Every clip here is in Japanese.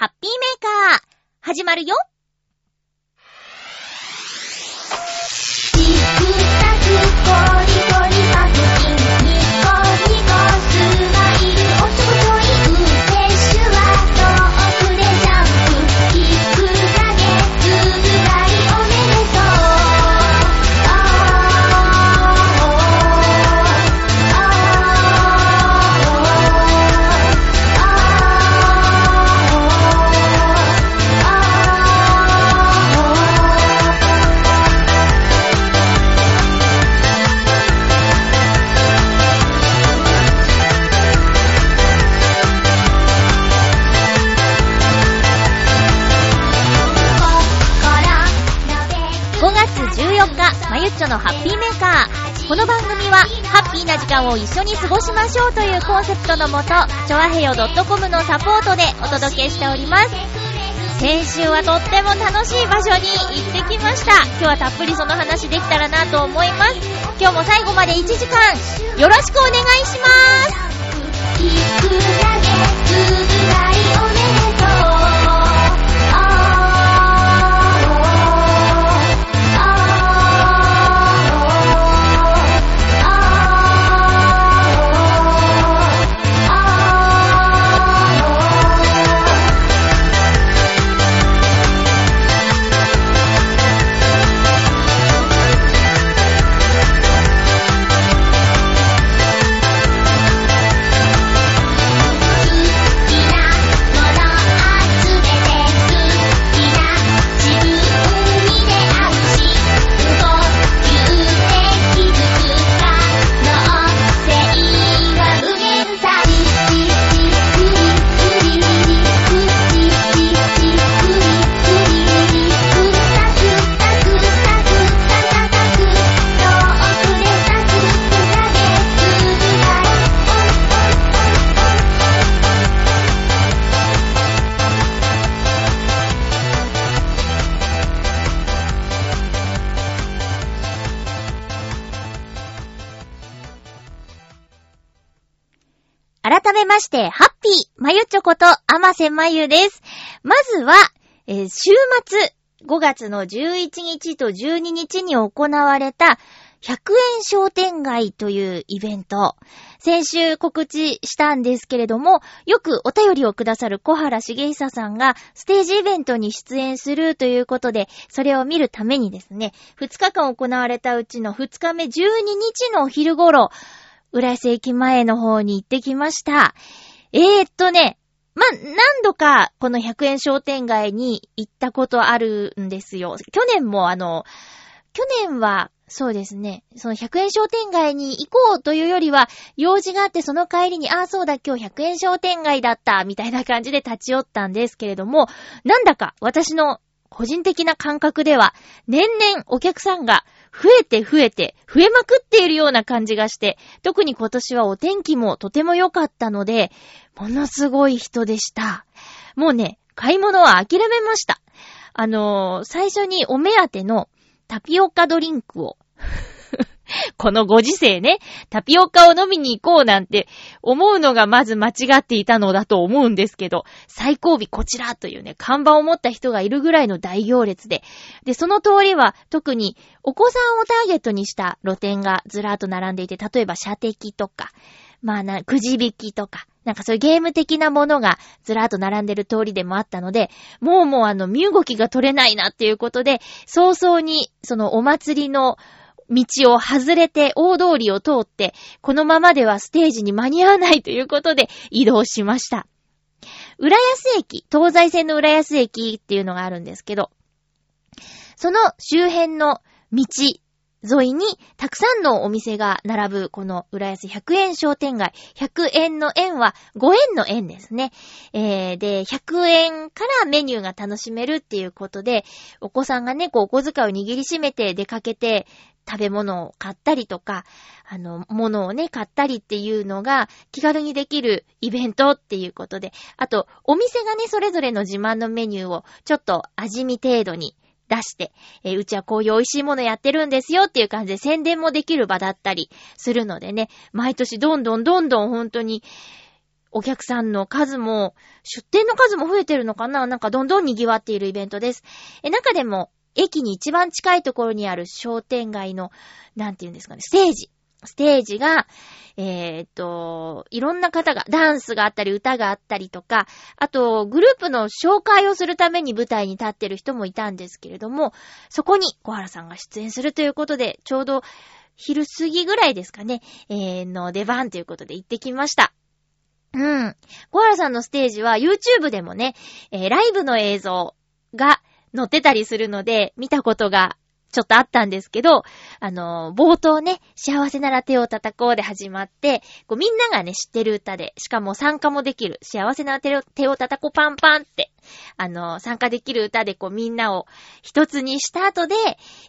ハッピーメーカー、始まるよ。日、まゆっちょのハッピーメーカー。この番組は、ハッピーな時間を一緒に過ごしましょうというコンセプトのもと、ちょわへよ .com のサポートでお届けしております。先週はとっても楽しい場所に行ってきました。今日はたっぷりその話できたらなと思います。今日も最後まで1時間、よろしくお願いします。して、ハッピー、まゆちょこと、あませまゆです。まずは、えー、週末、5月の11日と12日に行われた、100円商店街というイベント。先週告知したんですけれども、よくお便りをくださる小原茂久さんがステージイベントに出演するということで、それを見るためにですね、2日間行われたうちの2日目12日のお昼頃、浦安駅前の方に行ってきました。えー、っとね、ま、何度かこの100円商店街に行ったことあるんですよ。去年もあの、去年はそうですね。その100円商店街に行こうというよりは、用事があってその帰りに、ああそうだ今日100円商店街だった、みたいな感じで立ち寄ったんですけれども、なんだか私の個人的な感覚では、年々お客さんが増えて増えて、増えまくっているような感じがして、特に今年はお天気もとても良かったので、ものすごい人でした。もうね、買い物は諦めました。あのー、最初にお目当てのタピオカドリンクを このご時世ね、タピオカを飲みに行こうなんて思うのがまず間違っていたのだと思うんですけど、最後尾こちらというね、看板を持った人がいるぐらいの大行列で。で、その通りは特にお子さんをターゲットにした露店がずらーっと並んでいて、例えば射的とか、まあな、くじ引きとか、なんかそういうゲーム的なものがずらーっと並んでる通りでもあったので、もうもうあの、身動きが取れないなっていうことで、早々にそのお祭りの道を外れて大通りを通って、このままではステージに間に合わないということで移動しました。浦安駅、東西線の浦安駅っていうのがあるんですけど、その周辺の道沿いにたくさんのお店が並ぶこの浦安100円商店街。100円の円は5円の円ですね。えー、で、100円からメニューが楽しめるっていうことで、お子さんがね、こうお小遣いを握りしめて出かけて食べ物を買ったりとか、あの、物をね、買ったりっていうのが気軽にできるイベントっていうことで、あと、お店がね、それぞれの自慢のメニューをちょっと味見程度に出して、えー、うちはこういう美味しいものやってるんですよっていう感じで宣伝もできる場だったりするのでね、毎年どんどんどんどん本当にお客さんの数も、出店の数も増えてるのかな？なんかどんどん賑わっているイベントです。え、中でも、駅に一番近いところにある商店街の、なんて言うんですかね、ステージ。ステージが、えー、っと、いろんな方が、ダンスがあったり、歌があったりとか、あと、グループの紹介をするために舞台に立ってる人もいたんですけれども、そこに小原さんが出演するということで、ちょうど昼過ぎぐらいですかね、えー、の出番ということで行ってきました。うん。小原さんのステージは YouTube でもね、えー、ライブの映像が載ってたりするので、見たことがちょっとあったんですけど、あの、冒頭ね、幸せなら手を叩こうで始まって、こうみんながね、知ってる歌で、しかも参加もできる、幸せなら手を手を叩こうパンパンって、あの、参加できる歌でこうみんなを一つにした後で、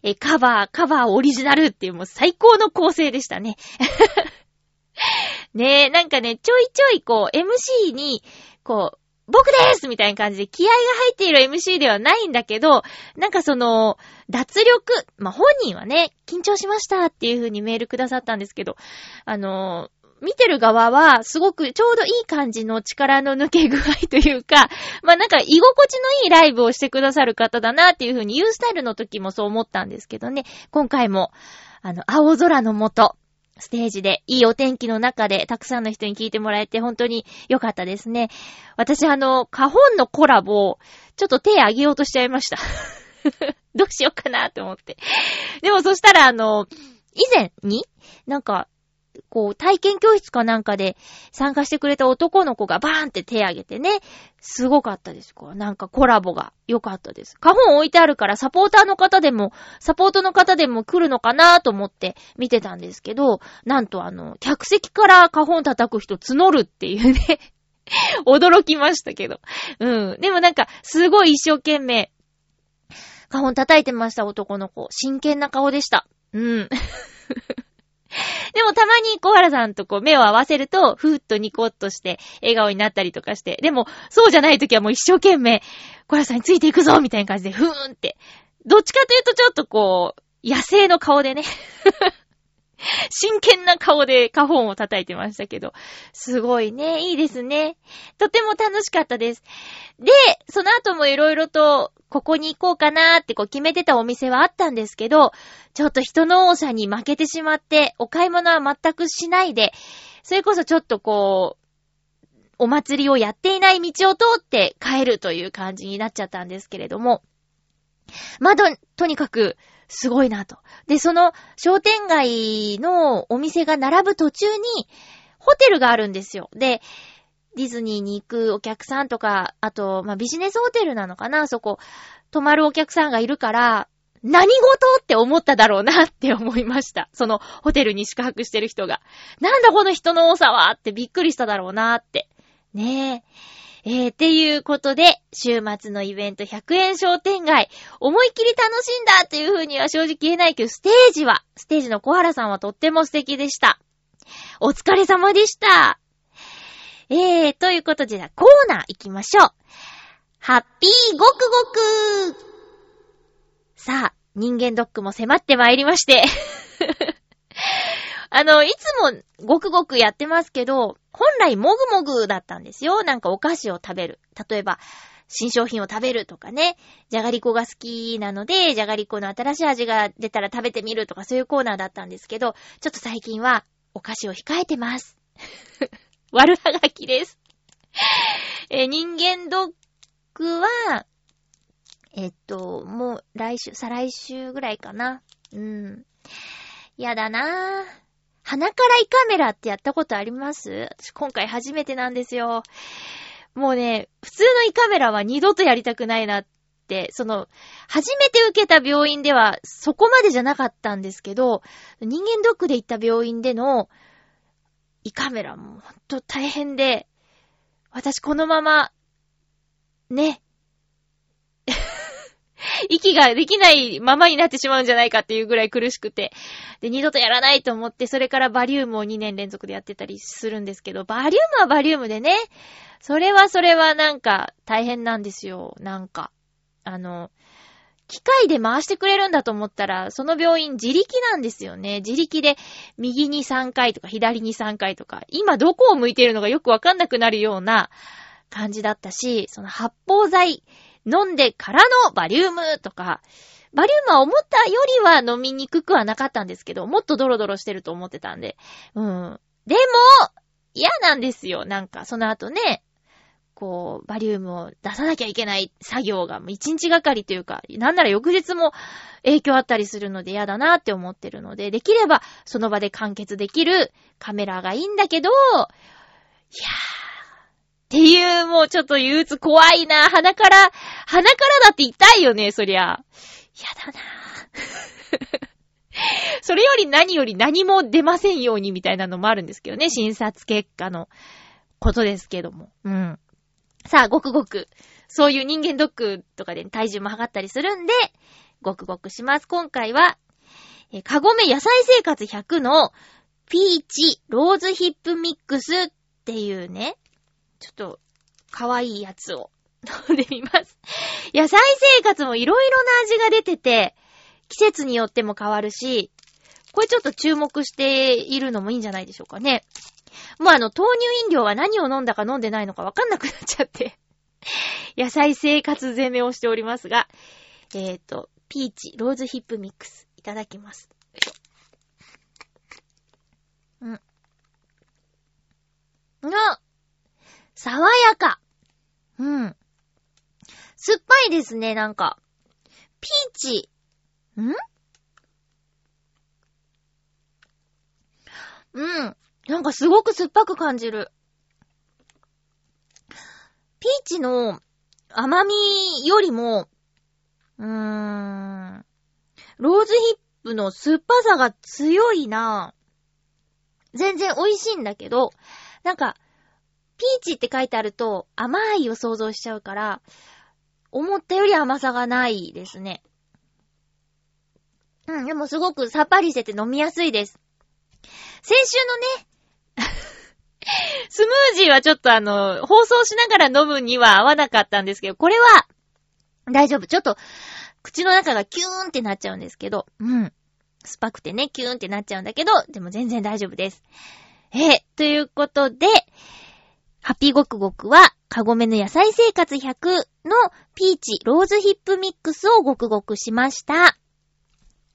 え、カバー、カバーオリジナルっていうもう最高の構成でしたね。ねえ、なんかね、ちょいちょいこう、MC に、こう、僕ですみたいな感じで気合が入っている MC ではないんだけど、なんかその、脱力、まあ、本人はね、緊張しましたっていう風にメールくださったんですけど、あの見てる側は、すごくちょうどいい感じの力の抜け具合というか、まあ、なんか居心地のいいライブをしてくださる方だなっていう風にユースタイルの時もそう思ったんですけどね、今回も、あの、青空の下、ステージで、いいお天気の中で、たくさんの人に聞いてもらえて、本当に良かったですね。私、あの、花本のコラボ、ちょっと手あげようとしちゃいました。どうしようかなと思って。でもそしたら、あの、以前に、なんか、こう、体験教室かなんかで参加してくれた男の子がバーンって手挙げてね、すごかったです。こう、なんかコラボが良かったです。花本置いてあるからサポーターの方でも、サポートの方でも来るのかなと思って見てたんですけど、なんとあの、客席から花本叩く人募るっていうね 驚きましたけど。うん。でもなんか、すごい一生懸命、花本叩いてました男の子。真剣な顔でした。うん。でもたまに小原さんとこう目を合わせると、ふーっとニコッとして笑顔になったりとかして、でもそうじゃない時はもう一生懸命、小原さんについていくぞみたいな感じで、ふーんって。どっちかというとちょっとこう、野生の顔でね 真剣な顔で花本を叩いてましたけど。すごいね。いいですね。とても楽しかったです。で、その後もいろいろと、ここに行こうかなーってこう決めてたお店はあったんですけど、ちょっと人の多さに負けてしまって、お買い物は全くしないで、それこそちょっとこう、お祭りをやっていない道を通って帰るという感じになっちゃったんですけれども、まあ、とにかく、すごいなと。で、その商店街のお店が並ぶ途中に、ホテルがあるんですよ。で、ディズニーに行くお客さんとか、あと、まあ、ビジネスホテルなのかな？そこ、泊まるお客さんがいるから、何事って思っただろうなって思いました。そのホテルに宿泊してる人が。なんだこの人の多さはってびっくりしただろうなって。ねえ。えー、っていうことで、週末のイベント100円商店街、思いっきり楽しんだっていう風には正直言えないけど、ステージは、ステージの小原さんはとっても素敵でした。お疲れ様でした。えー、ということで、コーナー行きましょう。ハッピーごくごくさあ、人間ドックも迫ってまいりましてあの、いつもごくごくやってますけど、本来もぐもぐだったんですよ。なんかお菓子を食べる。例えば、新商品を食べるとかね。じゃがりこが好きなので、じゃがりこの新しい味が出たら食べてみるとかそういうコーナーだったんですけど、ちょっと最近はお菓子を控えてます。悪はがきです。え人間ドッグは、えっと、もう来週、再来週ぐらいかな。うん。やだなぁ。鼻から胃カメラってやったことあります？私今回初めてなんですよ。もうね、普通の胃カメラは二度とやりたくないなって、その、初めて受けた病院ではそこまでじゃなかったんですけど、人間ドックで行った病院での胃カメラもほんと大変で、私このまま、ね、息ができないままになってしまうんじゃないかっていうぐらい苦しくて。で、二度とやらないと思って、それからバリウムを2年連続でやってたりするんですけど、バリウムはバリウムでね、それはそれはなんか大変なんですよ。なんか。あの、機械で回してくれるんだと思ったら、その病院自力なんですよね。自力で右に3回とか左に3回とか、今どこを向いているのかよくわかんなくなるような感じだったし、その発泡剤飲んでからのバリウムとか、バリウムは思ったよりは飲みにくくはなかったんですけど、もっとドロドロしてると思ってたんで。うん。でも、嫌なんですよ。なんか、その後ね、こう、バリウムを出さなきゃいけない作業が、もう一日がかりというか、なんなら翌日も影響あったりするので嫌だなって思ってるので、できればその場で完結できるカメラがいいんだけど、いやー、っていう、もうちょっと憂鬱怖いな。鼻から、鼻からだって痛いよね、そりゃ。やだな それより何より何も出ませんようにみたいなのもあるんですけどね。診察結果のことですけども。うん。さあ、ごくごく、そういう人間ドックとかで体重も測ったりするんで、ごくごくします。今回は、え、かごめ野菜生活100のピーチローズヒップミックスっていうね、ちょっと、かわいいやつを 飲んでみます。野菜生活もいろいろな味が出てて、季節によっても変わるし、これちょっと注目しているのもいいんじゃないでしょうかね。もうあの、豆乳飲料は何を飲んだか飲んでないのかわかんなくなっちゃって野菜生活攻めをしておりますが、えっ、ー、と、ピーチ、ローズヒップミックス、いただきます。よいしょ。うん。が、爽やか。うん。酸っぱいですね、なんか。ピーチ。ん？うん。なんかすごく酸っぱく感じる。ピーチの甘みよりも、うーん、ローズヒップの酸っぱさが強いな全然美味しいんだけど、なんか、ピーチって書いてあると甘いを想像しちゃうから、思ったより甘さがないですね。うん、でもすごくさっぱりしてて飲みやすいです。先週のね、スムージーはちょっとあの、放送しながら飲むには合わなかったんですけど、これは、大丈夫。ちょっと、口の中がキューンってなっちゃうんですけど、うん。酸っぱくてね、キューンってなっちゃうんだけど、でも全然大丈夫です。えということで、ハッピーゴクゴクは、カゴメの野菜生活100のピーチローズヒップミックスをごくごくしました。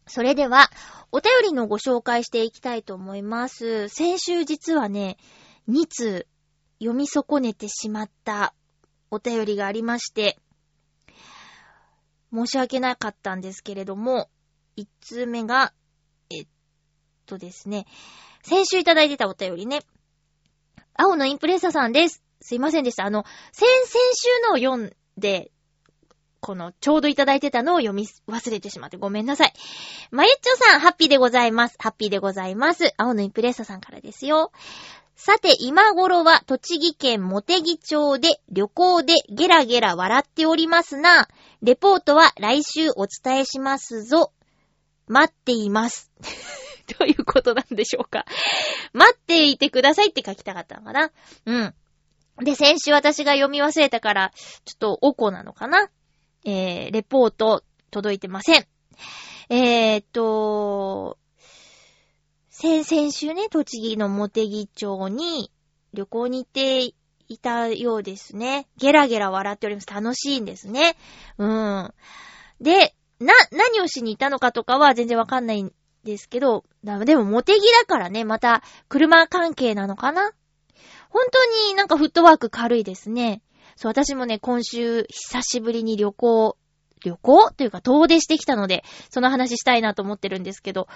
それでは、お便りのご紹介していきたいと思います。先週実はね、2通読み損ねてしまったお便りがありまして、申し訳なかったんですけれども、1通目が、えっとですね、先週いただいてたお便りね、青のインプレッサさんです。すいませんでした。あの、先々週のを読んで、この、ちょうどいただいてたのを読み忘れてしまってごめんなさい。まゆっちょさん、ハッピーでございます。ハッピーでございます。青のインプレッサさんからですよ。さて、今頃は栃木県茂木町で旅行でゲラゲラ笑っておりますな。レポートは来週お伝えしますぞ。待っています。どういうことなんでしょうか。待っていてくださいって書きたかったのかな。うん。で、先週私が読み忘れたから、ちょっとおこなのかな。えー、レポート届いてません。えー、っと、先々週ね、栃木の茂木町に旅行に行っていたようですね。ゲラゲラ笑っております。楽しいんですね。うん。で、な、何をしに行ったのかとかは全然わかんないですけど、でも、モテギだからね、また、車関係なのかな？本当になんかフットワーク軽いですね。そう、私もね、今週、久しぶりに旅行、旅行？というか遠出してきたので、その話したいなと思ってるんですけど、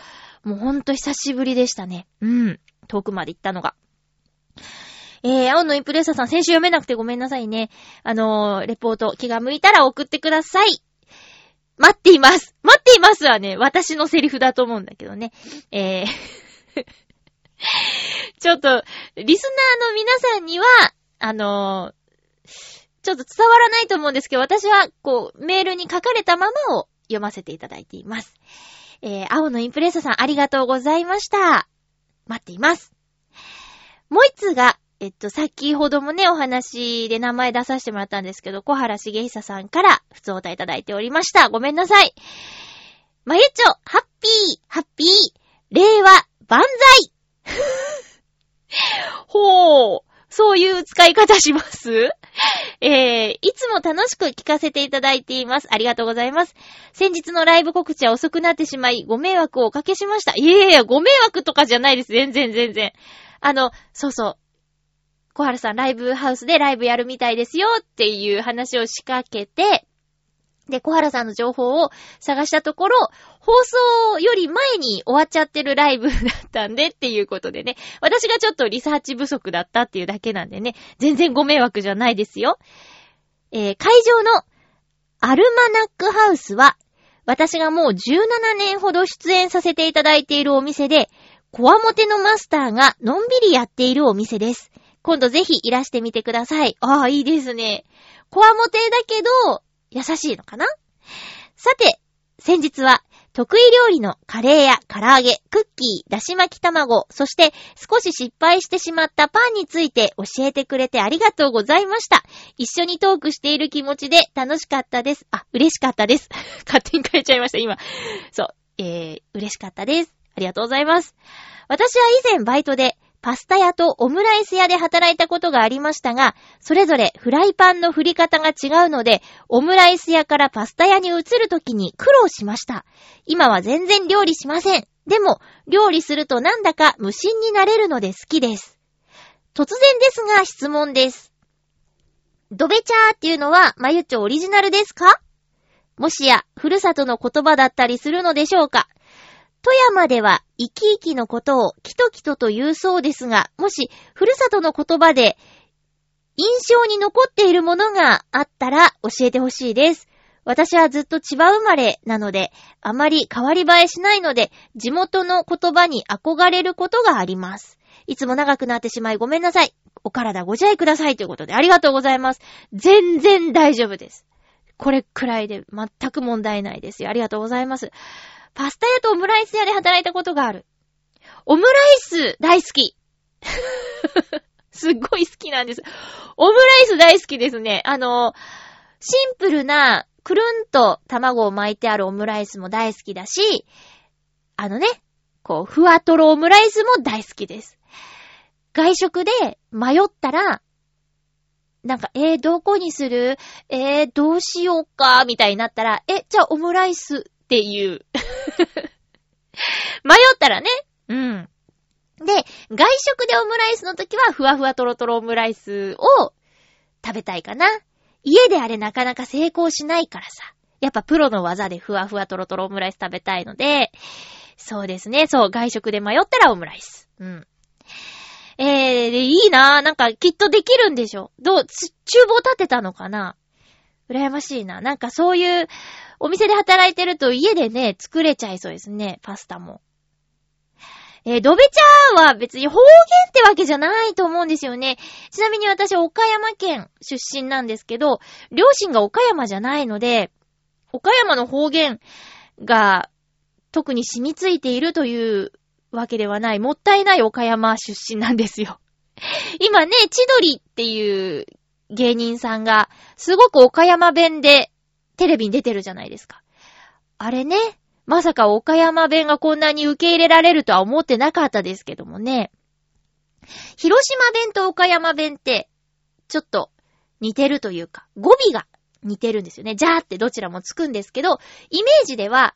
もうほんと久しぶりでしたね。うん。遠くまで行ったのが。えー、青のインプレッサーさん、先週読めなくてごめんなさいね。あのー、レポート気が向いたら送ってください。待っています待っていますはね、私のセリフだと思うんだけどね。えー ちょっと、リスナーの皆さんには、あのー、ちょっと伝わらないと思うんですけど、私は、こう、メールに書かれたままを読ませていただいています。えー、青のインプレッサさんありがとうございました。待っています。もう一つが、えっと、先ほどもね、お話で名前出させてもらったんですけど、小原茂久さんから普通お歌いただいておりました。ごめんなさい。まゆちょ、ハッピー、ハッピー、令和、万歳 ほう、そういう使い方します？えー、いつも楽しく聞かせていただいています。ありがとうございます。先日のライブ告知は遅くなってしまい、ご迷惑をおかけしました。いやいや、ご迷惑とかじゃないです。全然全然。あの、そうそう。小原さんライブハウスでライブやるみたいですよっていう話を仕掛けて、で、小原さんの情報を探したところ、放送より前に終わっちゃってるライブだったんでっていうことでね、私がちょっとリサーチ不足だったっていうだけなんでね、全然ご迷惑じゃないですよ。えー、会場のアルマナックハウスは、私がもう17年ほど出演させていただいているお店で、コアモテのマスターがのんびりやっているお店です。今度ぜひいらしてみてください。ああ、いいですね。コアモテだけど、優しいのかな？さて、先日は、得意料理のカレーや唐揚げ、クッキー、だし巻き卵、そして少し失敗してしまったパンについて教えてくれてありがとうございました。一緒にトークしている気持ちで楽しかったです。あ、嬉しかったです。勝手に変えちゃいました、今。そう、えー、嬉しかったです。ありがとうございます。私は以前バイトでパスタ屋とオムライス屋で働いたことがありましたが、それぞれフライパンの振り方が違うので、オムライス屋からパスタ屋に移るときに苦労しました。今は全然料理しません。でも、料理するとなんだか無心になれるので好きです。突然ですが質問です。ドベチャーっていうのは、まゆちょオリジナルですか？もしや、ふるさとの言葉だったりするのでしょうか？富山では生き生きのことをキトキトと言うそうですが、もし、ふるさとの言葉で印象に残っているものがあったら教えてほしいです。私はずっと千葉生まれなので、あまり変わり映えしないので、地元の言葉に憧れることがあります。いつも長くなってしまいごめんなさい。お体ご自愛くださいということでありがとうございます。全然大丈夫です。これくらいで全く問題ないですよ。ありがとうございます。パスタ屋とオムライス屋で働いたことがある。オムライス大好き。すっごい好きなんです。オムライス大好きですね。あの、シンプルな、くるんと卵を巻いてあるオムライスも大好きだし、あのね、こう、ふわとろオムライスも大好きです。外食で迷ったら、なんか、えー、どこにする？えー、どうしようか？みたいになったら、え、じゃあオムライスっていう。迷ったらね。うん。で、外食でオムライスの時は、ふわふわとろとろオムライスを食べたいかな。家であれなかなか成功しないからさ。やっぱプロの技でふわふわとろとろオムライス食べたいので、そうですね。そう、外食で迷ったらオムライス。うん。えー、で、いいななんかきっとできるんでしょ。どう、厨房立てたのかな羨ましいな。なんかそういう、お店で働いてると家でね、作れちゃいそうですね、パスタも。えー、ドベチャーは別に方言ってわけじゃないと思うんですよね。ちなみに私は、岡山県出身なんですけど、両親が岡山じゃないので、岡山の方言が特に染みついているというわけではない、もったいない岡山出身なんですよ。今ね、千鳥っていう芸人さんが、すごく岡山弁でテレビに出てるじゃないですか。あれね、まさか岡山弁がこんなに受け入れられるとは思ってなかったですけどもね。広島弁と岡山弁って、ちょっと似てるというか、語尾が似てるんですよね。じゃーってどちらもつくんですけど、イメージでは、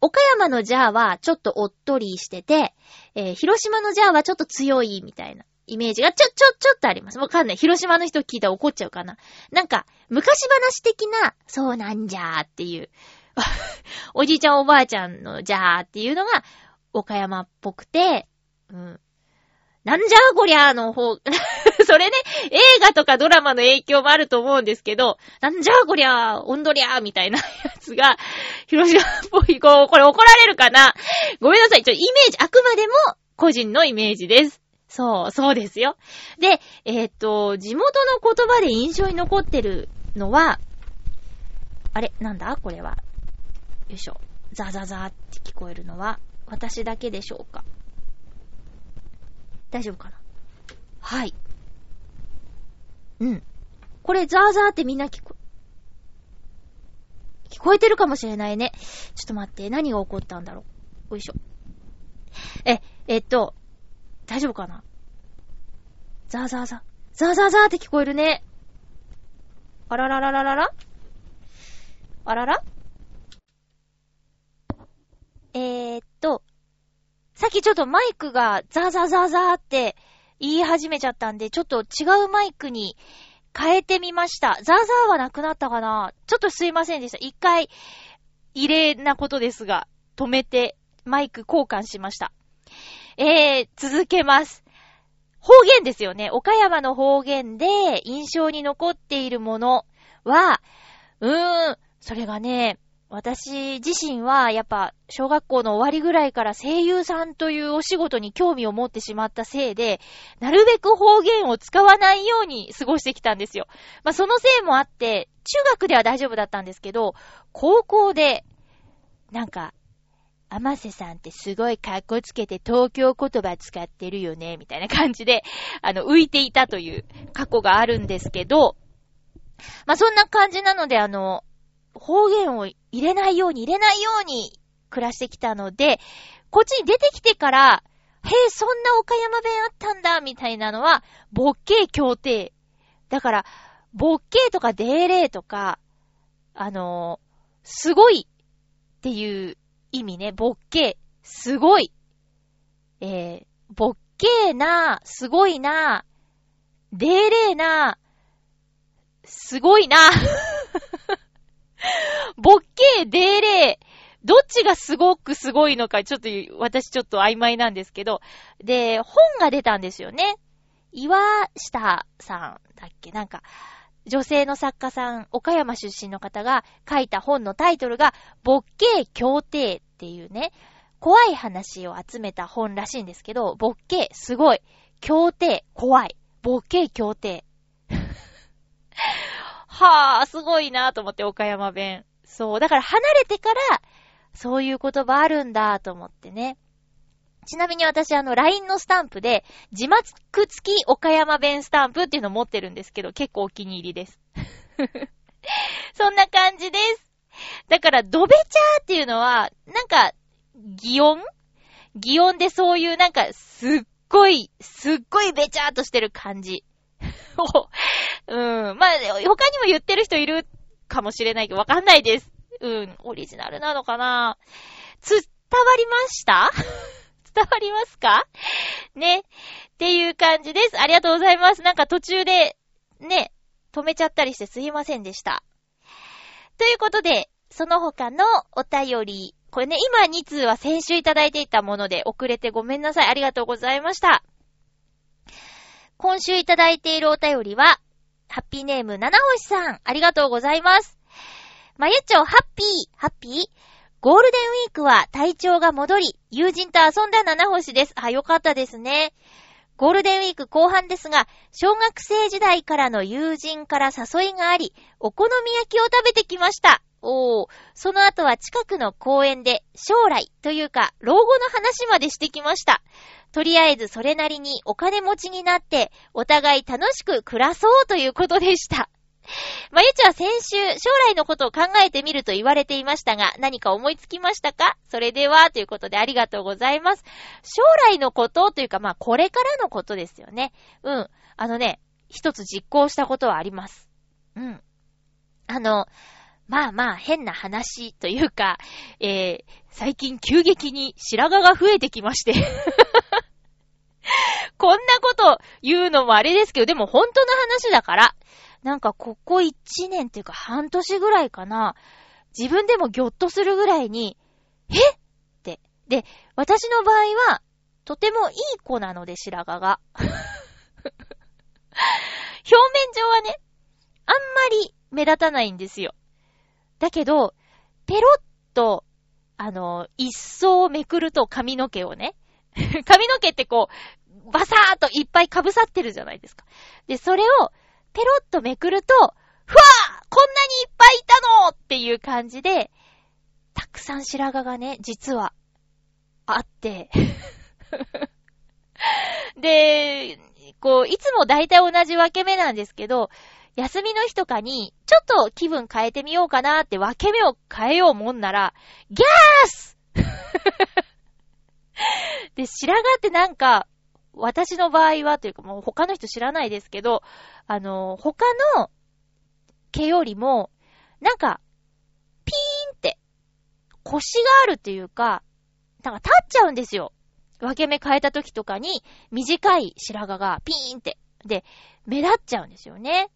岡山のジャーはちょっとおっとりしてて、えー、広島のジャーはちょっと強いみたいな。イメージがちょ、ちょ、ちょっとあります。わかんない。広島の人聞いたら怒っちゃうかな。なんか、昔話的な、そうなんじゃーっていう、おじいちゃんおばあちゃんのじゃーっていうのが、岡山っぽくて、うん。なんじゃーこりゃーの方、それね、映画とかドラマの影響もあると思うんですけど、なんじゃーこりゃー、おんどりゃーみたいな やつが、広島っぽい、こう、これ怒られるかな？ごめんなさい。ちょ、イメージ、あくまでも個人のイメージです。そう、そうですよ。で、えー、っと、地元の言葉で印象に残ってるのは、あれ、なんだ？これは。よいしょ。ザザザーって聞こえるのは、私だけでしょうか？大丈夫かな？はい。うん。これザーザーってみんな聞こ、聞こえてるかもしれないね。ちょっと待って、何が起こったんだろう？よいしょ。え、えっと、大丈夫かな？ザーザーザー。ザーザーザーって聞こえるね。あららららららあららえー、っと、さっきちょっとマイクがザーザーザーザーって言い始めちゃったんで、ちょっと違うマイクに変えてみました。ザーザーはなくなったかな？ちょっとすいませんでした。一回、異例なことですが、止めてマイク交換しました。えー、続けます。方言ですよね。岡山の方言で印象に残っているものは、うーん、それがね、私自身はやっぱ小学校の終わりぐらいから声優さんというお仕事に興味を持ってしまったせいで、なるべく方言を使わないように過ごしてきたんですよ。まあそのせいもあって、中学では大丈夫だったんですけど、高校で、なんか、甘瀬さんってすごい格好つけて東京言葉使ってるよね、みたいな感じで、あの、浮いていたという過去があるんですけど、まあ、そんな感じなので、あの、方言を入れないように入れないように暮らしてきたので、こっちに出てきてから、へえ、そんな岡山弁あったんだ、みたいなのは、ボッケー協定。だから、ボッケーとかデーレーとか、あの、すごいっていう意味ね、ボッケー、すごい。えー、ボッケーな、すごいな、デーレーな、すごいな。ボッケー、デーレー、どっちがすごくすごいのか、ちょっと、私ちょっと曖昧なんですけど。で、本が出たんですよね。岩下さんだっけ？なんか、女性の作家さん、岡山出身の方が書いた本のタイトルが、ボッケー協定っていうね、怖い話を集めた本らしいんですけど、ボッケー、すごい。協定、怖い。ボッケー協定。はぁ、すごいなぁと思って、岡山弁。そう。だから離れてから、そういう言葉あるんだと思ってね。ちなみに私あの LINE のスタンプで、字幕付き岡山弁スタンプっていうのを持ってるんですけど、結構お気に入りです。そんな感じです。だから、ドベチャーっていうのは、なんか、擬音？擬音でそういうなんか、すっごい、すっごいべちゃーとしてる感じ。うん。まあ、他にも言ってる人いるかもしれないけど、わかんないです。うん。オリジナルなのかな？伝わりました？伝わりますか？ね。っていう感じです。ありがとうございます。なんか途中で、ね、止めちゃったりしてすいませんでした。ということで、その他のお便り、これね、今2通は先週いただいていたもので遅れてごめんなさい。ありがとうございました。今週いただいているお便りは、ハッピーネーム七星さん、ありがとうございます。まゆちょ、ハッピー、ハッピーゴールデンウィークは体調が戻り、友人と遊んだ七星です。あ、よかったですね。ゴールデンウィーク後半ですが、小学生時代からの友人から誘いがあり、お好み焼きを食べてきました。おー、その後は近くの公園で将来というか老後の話までしてきました。とりあえずそれなりにお金持ちになってお互い楽しく暮らそうということでした。まゆちは先週、将来のことを考えてみると言われていましたが、何か思いつきましたか？それでは、ということでありがとうございます。将来のことというか、まあ、これからのことですよね。うん。あのね、一つ実行したことはあります。うん。あの、まあまあ変な話というか、えー、最近急激に白髪が増えてきまして こんなこと言うのもあれですけど、でも本当の話だから、なんかここ1年っていうか半年ぐらいかな、自分でもぎょっとするぐらいに、え？って。で、私の場合は、とてもいい子なので白髪が。表面上はね、あんまり目立たないんですよ。だけど、ペロッと、あの、一層めくると髪の毛をね、髪の毛ってこう、バサーっといっぱい被さってるじゃないですか。で、それを、ペロッとめくると、ふわーこんなにいっぱいいたのっていう感じで、たくさん白髪がね、実は、あって。で、こう、いつも大体同じ分け目なんですけど、休みの日とかに、ちょっと気分変えてみようかなって分け目を変えようもんなら、ギャース で、白髪ってなんか、私の場合はというかもう他の人知らないですけど、あの、他の毛よりも、なんか、ピーンって、腰があるっていうか、なんか立っちゃうんですよ。分け目変えた時とかに、短い白髪がピーンって。で、目立っちゃうんですよね。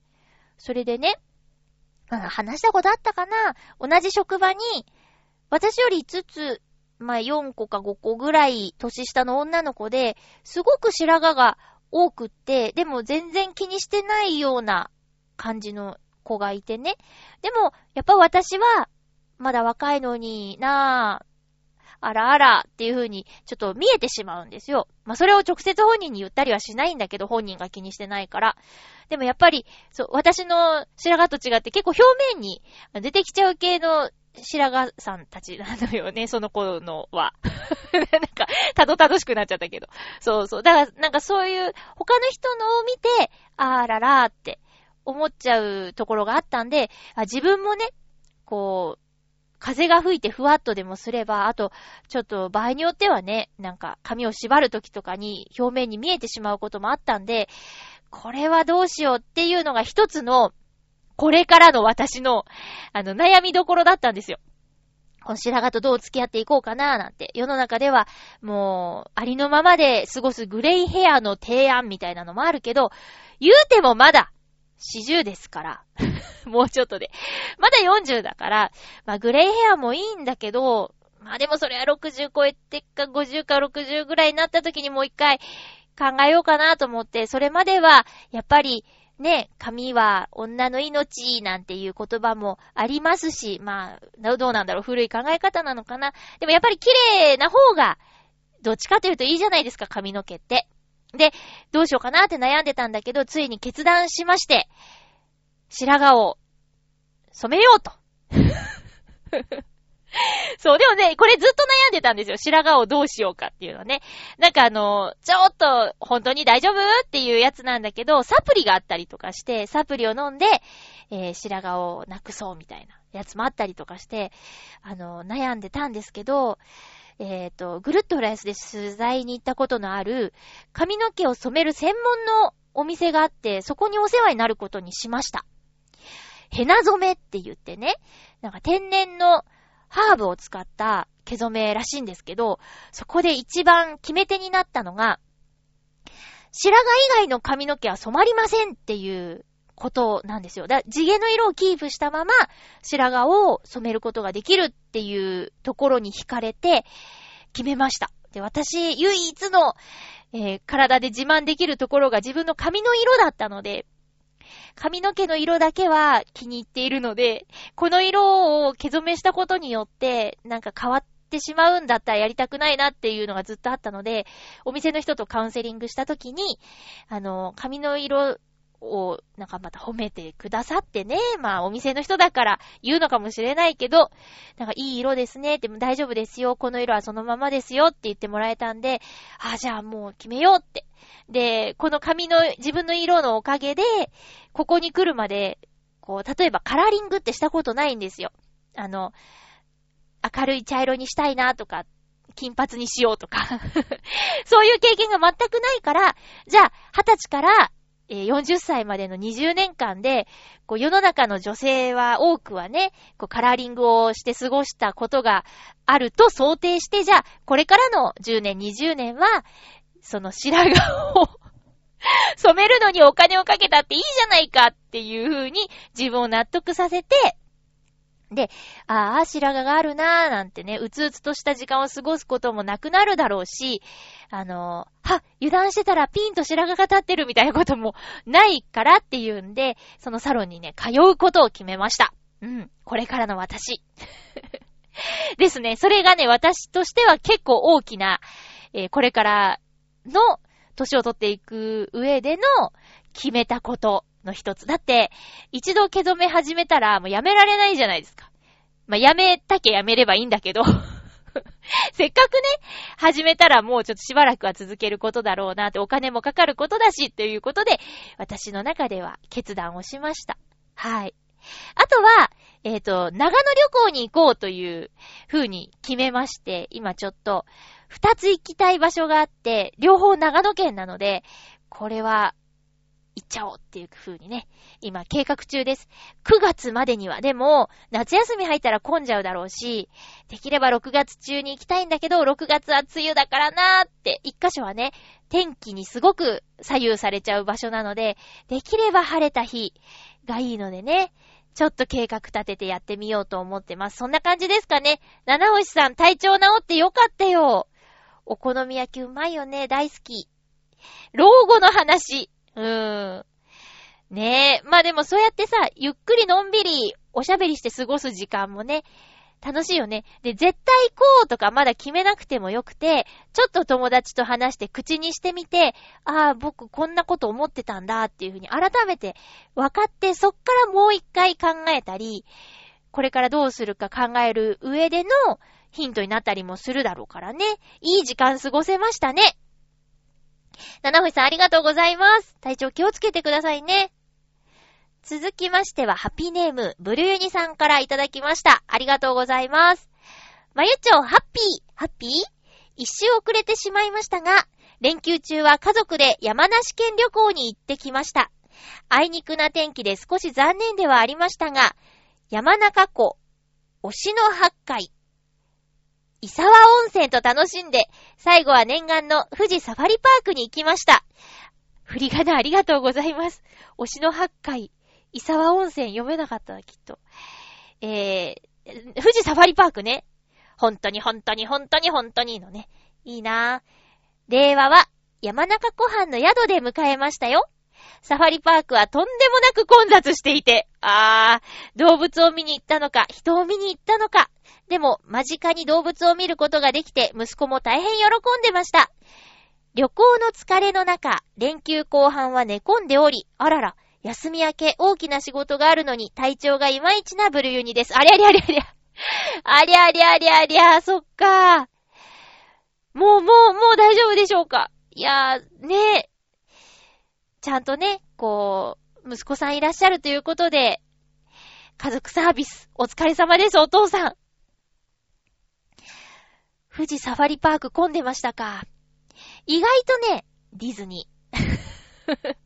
それでね、話したことあったかな？同じ職場に、私より5つ、まあ4個か5個ぐらい年下の女の子で、すごく白髪が多くって、でも全然気にしてないような感じの子がいてね。でも、やっぱ私は、まだ若いのになぁ、あらあらっていう風にちょっと見えてしまうんですよ。まあ、それを直接本人に言ったりはしないんだけど、本人が気にしてないから。でもやっぱり、そう、私の白髪と違って結構表面に出てきちゃう系の白髪さんたちなのよね、その子のは。なんか、たどたどしくなっちゃったけど。そうそう。だから、なんかそういう、他の人のを見て、あららーって思っちゃうところがあったんで、あ自分もね、こう、風が吹いてふわっとでもすれば、あと、ちょっと場合によってはね、なんか髪を縛るときとかに表面に見えてしまうこともあったんで、これはどうしようっていうのが一つの、これからの私の、あの、悩みどころだったんですよ。この白髪とどう付き合っていこうかななんて。世の中では、もう、ありのままで過ごすグレイヘアの提案みたいなのもあるけど、言うてもまだ、四十ですから。もうちょっとで。まだ40だから、まあグレイヘアもいいんだけど、まあでもそれは60超えてか50か60ぐらいになった時にもう一回考えようかなと思って、それまでは、やっぱり、ね、髪は女の命なんていう言葉もありますし、まあ、どうなんだろう、古い考え方なのかな。でもやっぱり綺麗な方が、どっちかというといいじゃないですか、髪の毛って。で、どうしようかなって悩んでたんだけど、ついに決断しまして、白髪を染めようと。そう、でもね、これずっと悩んでたんですよ。白髪をどうしようかっていうのね。なんかあの、ちょっと、本当に大丈夫っていうやつなんだけど、サプリがあったりとかして、サプリを飲んで、えー、白髪をなくそうみたいなやつもあったりとかして、あの、悩んでたんですけど、えっ、ー、と、ぐるっとフランスで取材に行ったことのある、髪の毛を染める専門のお店があって、そこにお世話になることにしました。ヘナ染めって言ってね、なんか天然のハーブを使った毛染めらしいんですけど、そこで一番決め手になったのが、白髪以外の髪の毛は染まりませんっていうことなんですよ。だ地毛の色をキープしたまま白髪を染めることができるっていうところに惹かれて決めました。で、私、唯一の、えー、体で自慢できるところが自分の髪の色だったので、髪の毛の色だけは気に入っているので、この色を毛染めしたことによって、なんか変わってしまうんだったらやりたくないなっていうのがずっとあったので、お店の人とカウンセリングした時に、あの、髪の色を、なんかまた褒めてくださってね。まあ、お店の人だから言うのかもしれないけど、なんかいい色ですね。でも大丈夫ですよ。この色はそのままですよって言ってもらえたんで、あ、じゃあもう決めようって。で、この髪の自分の色のおかげで、ここに来るまで、こう、例えばカラーリングってしたことないんですよ。あの、明るい茶色にしたいなとか、金髪にしようとか そういう経験が全くないから、じゃあ、二十歳からえ40歳までの20年間で、こう世の中の女性は多くはね、こうカラーリングをして過ごしたことがあると想定して、じゃあ、これからの10年、20年は、その白髪を 染めるのにお金をかけたっていいじゃないかっていうふうに自分を納得させて、で、ああ、白髪があるなーなんてね、うつうつとした時間を過ごすこともなくなるだろうし、あの、は、油断してたらピンと白髪が立ってるみたいなこともないからっていうんで、そのサロンにね、通うことを決めました。うん、これからの私。ですね、それがね、私としては結構大きな、えー、これからの年を取っていく上での決めたことの一つ。だって、一度毛染め始めたらもうやめられないじゃないですか。まあ、やめたけやめればいいんだけど せっかくね、始めたらもうちょっとしばらくは続けることだろうなって、お金もかかることだし、っていうことで、私の中では決断をしました。はい。あとは、えっ、ー、と、長野旅行に行こうという風に決めまして、今ちょっと、二つ行きたい場所があって、両方長野県なので、これは行っちゃおうっていう風にね、今計画中です。9月までには。でも、夏休み入ったら混んじゃうだろうし、できれば6月中に行きたいんだけど、6月は梅雨だからなーって、一箇所はね、天気にすごく左右されちゃう場所なので、できれば晴れた日がいいのでね、ちょっと計画立ててやってみようと思ってます。そんな感じですかね。七星さん、体調治ってよかったよ。お好み焼きうまいよね。大好き。老後の話。うーん。ねえ。まあでもそうやってさ、ゆっくりのんびりおしゃべりして過ごす時間もね、楽しいよね。で、絶対行こうとかまだ決めなくてもよくて、ちょっと友達と話して口にしてみて、ああ、僕こんなこと思ってたんだっていうふうに改めて分かって、そっからもう一回考えたり、これからどうするか考える上でのヒントになったりもするだろうからね。いい時間過ごせましたね。七星さんありがとうございます。体調気をつけてくださいね。続きましては、ハピーネーム、ブルーユニさんからいただきました。ありがとうございます。まゆちょう、ハッピー、ハッピー？一周遅れてしまいましたが、連休中は家族で山梨県旅行に行ってきました。あいにくな天気で少し残念ではありましたが、山中湖、推しの八海、伊沢温泉と楽しんで、最後は念願の富士サファリパークに行きました。振り仮名ありがとうございます。推しの八海、伊沢温泉読めなかったな、きっと。えー、富士サファリパークね。本当に本当に本当に本当にいいのね。いいなぁ。令和は山中湖畔の宿で迎えましたよ。サファリパークはとんでもなく混雑していて、あー、動物を見に行ったのか、人を見に行ったのか。でも、間近に動物を見ることができて、息子も大変喜んでました。旅行の疲れの中、連休後半は寝込んでおり、あらら、休み明け大きな仕事があるのに体調がいまいちなブルユニです。ありゃりゃりゃりゃ。ありゃりゃりゃりゃ、そっか。もうもうもう大丈夫でしょうか。いやー、ねえ。ちゃんとね、こう、息子さんいらっしゃるということで、家族サービス、お疲れ様です、お父さん。富士サファリパーク混んでましたか？意外とね、ディズニー。